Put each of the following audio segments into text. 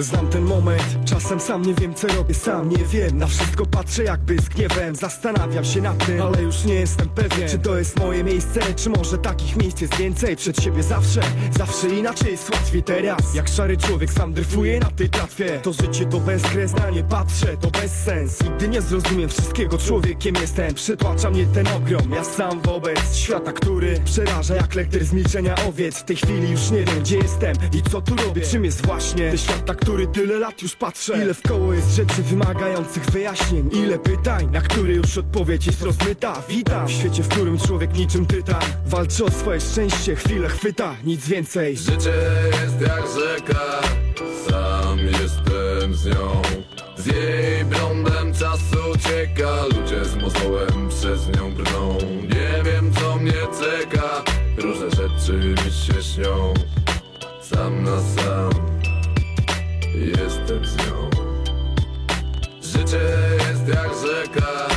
Znam ten moment, czasem sam nie wiem co robię, sam nie wiem. Na wszystko patrzę jakby z gniewem, zastanawiam się nad tym Ale już nie jestem pewien, czy to jest moje miejsce Czy może takich miejsc jest więcej, przed siebie zawsze Zawsze inaczej jest łatwiej teraz. Jak szary człowiek sam dryfuje na tej tratwie To życie to bezkresne, nie patrzę, to bez sens. Nigdy nie zrozumiem wszystkiego, człowiekiem jestem. Przytłacza mnie ten ogrom, ja sam wobec świata, który Przeraża jak lekter z milczenia owiec. W tej chwili już nie wiem gdzie jestem i co tu robię. Czym jest właśnie ten świat, na który tyle lat już patrzę. Ile w koło jest rzeczy wymagających wyjaśnień? Ile pytań, na które już odpowiedź jest rozmyta? Witam w świecie, w którym człowiek niczym tytan Walczy o swoje szczęście, chwilę chwyta, nic więcej. Życie jest jak rzeka, sam jestem z nią. Z jej prądem czas ucieka, ludzie z mozołem przez nią brną. Nie wiem co mnie czeka, różne rzeczy mi się śnią. Sam na sam jestem z nią. Życie jest jak rzeka,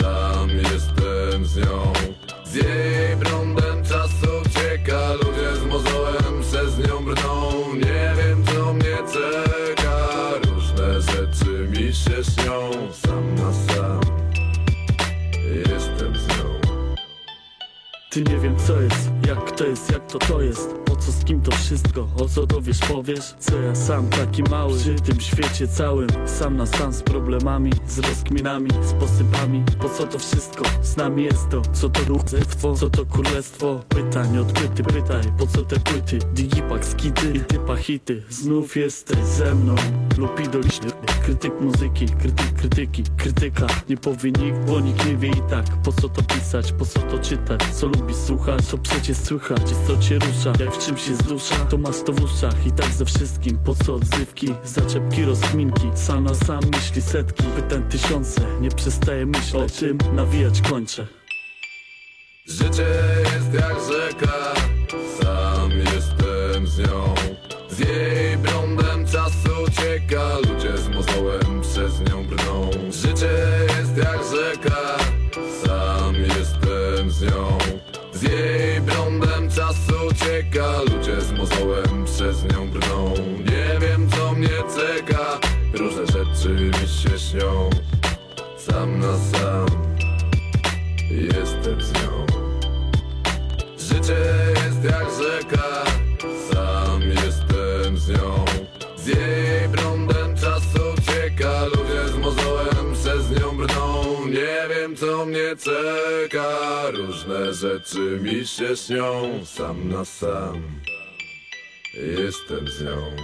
sam jestem z nią. Z jej prądem czas ucieka, ludzie z mozołem przez nią brną. Nie wiem co mnie czeka, różne rzeczy mi się śnią. Sam na sam. Jestem z nią. Ty nie wiem co jest, jak to jest, jak to to jest? Po co z kim to wszystko, o co dowiesz, powiesz? Co ja sam taki mały, przy tym świecie całym Sam na sam z problemami, z rozkminami, sposobami Po co to wszystko, z nami jest to Co to ruch, zewco, co to królestwo. Pytań, odpyty, pytaj, po co te płyty? Digipak, skity i typa hity. Znów jesteś ze mną lub idoliczny Krytyk muzyki, krytyk krytyki, krytyka Nie powie nikt, bo nikt nie wie i tak. Po co to pisać, po co to czytać? Co lubisz słuchać, to przecież słychać Jest co cię rusza, jak w czym się zdusza To masz to w uszach i tak ze wszystkim Po co odzywki, zaczepki, rozkminki Sam na sam myśli setki, pytań tysiące Nie przestaję myśleć o czym, nawijać kończę. Życie jest jak rzeka, sam jestem z nią. Z jej prądem czas ucieka, ludzie z mozołem przez nią brną. Życie jest jak rzeka, ucieka, ludzie z mozołem przez nią brną. Nie wiem co mnie czeka, różne rzeczy mi się śnią. Sam na sam. Jestem mnie czeka, różne rzeczy mi się śnią Sam na sam. Jestem z nią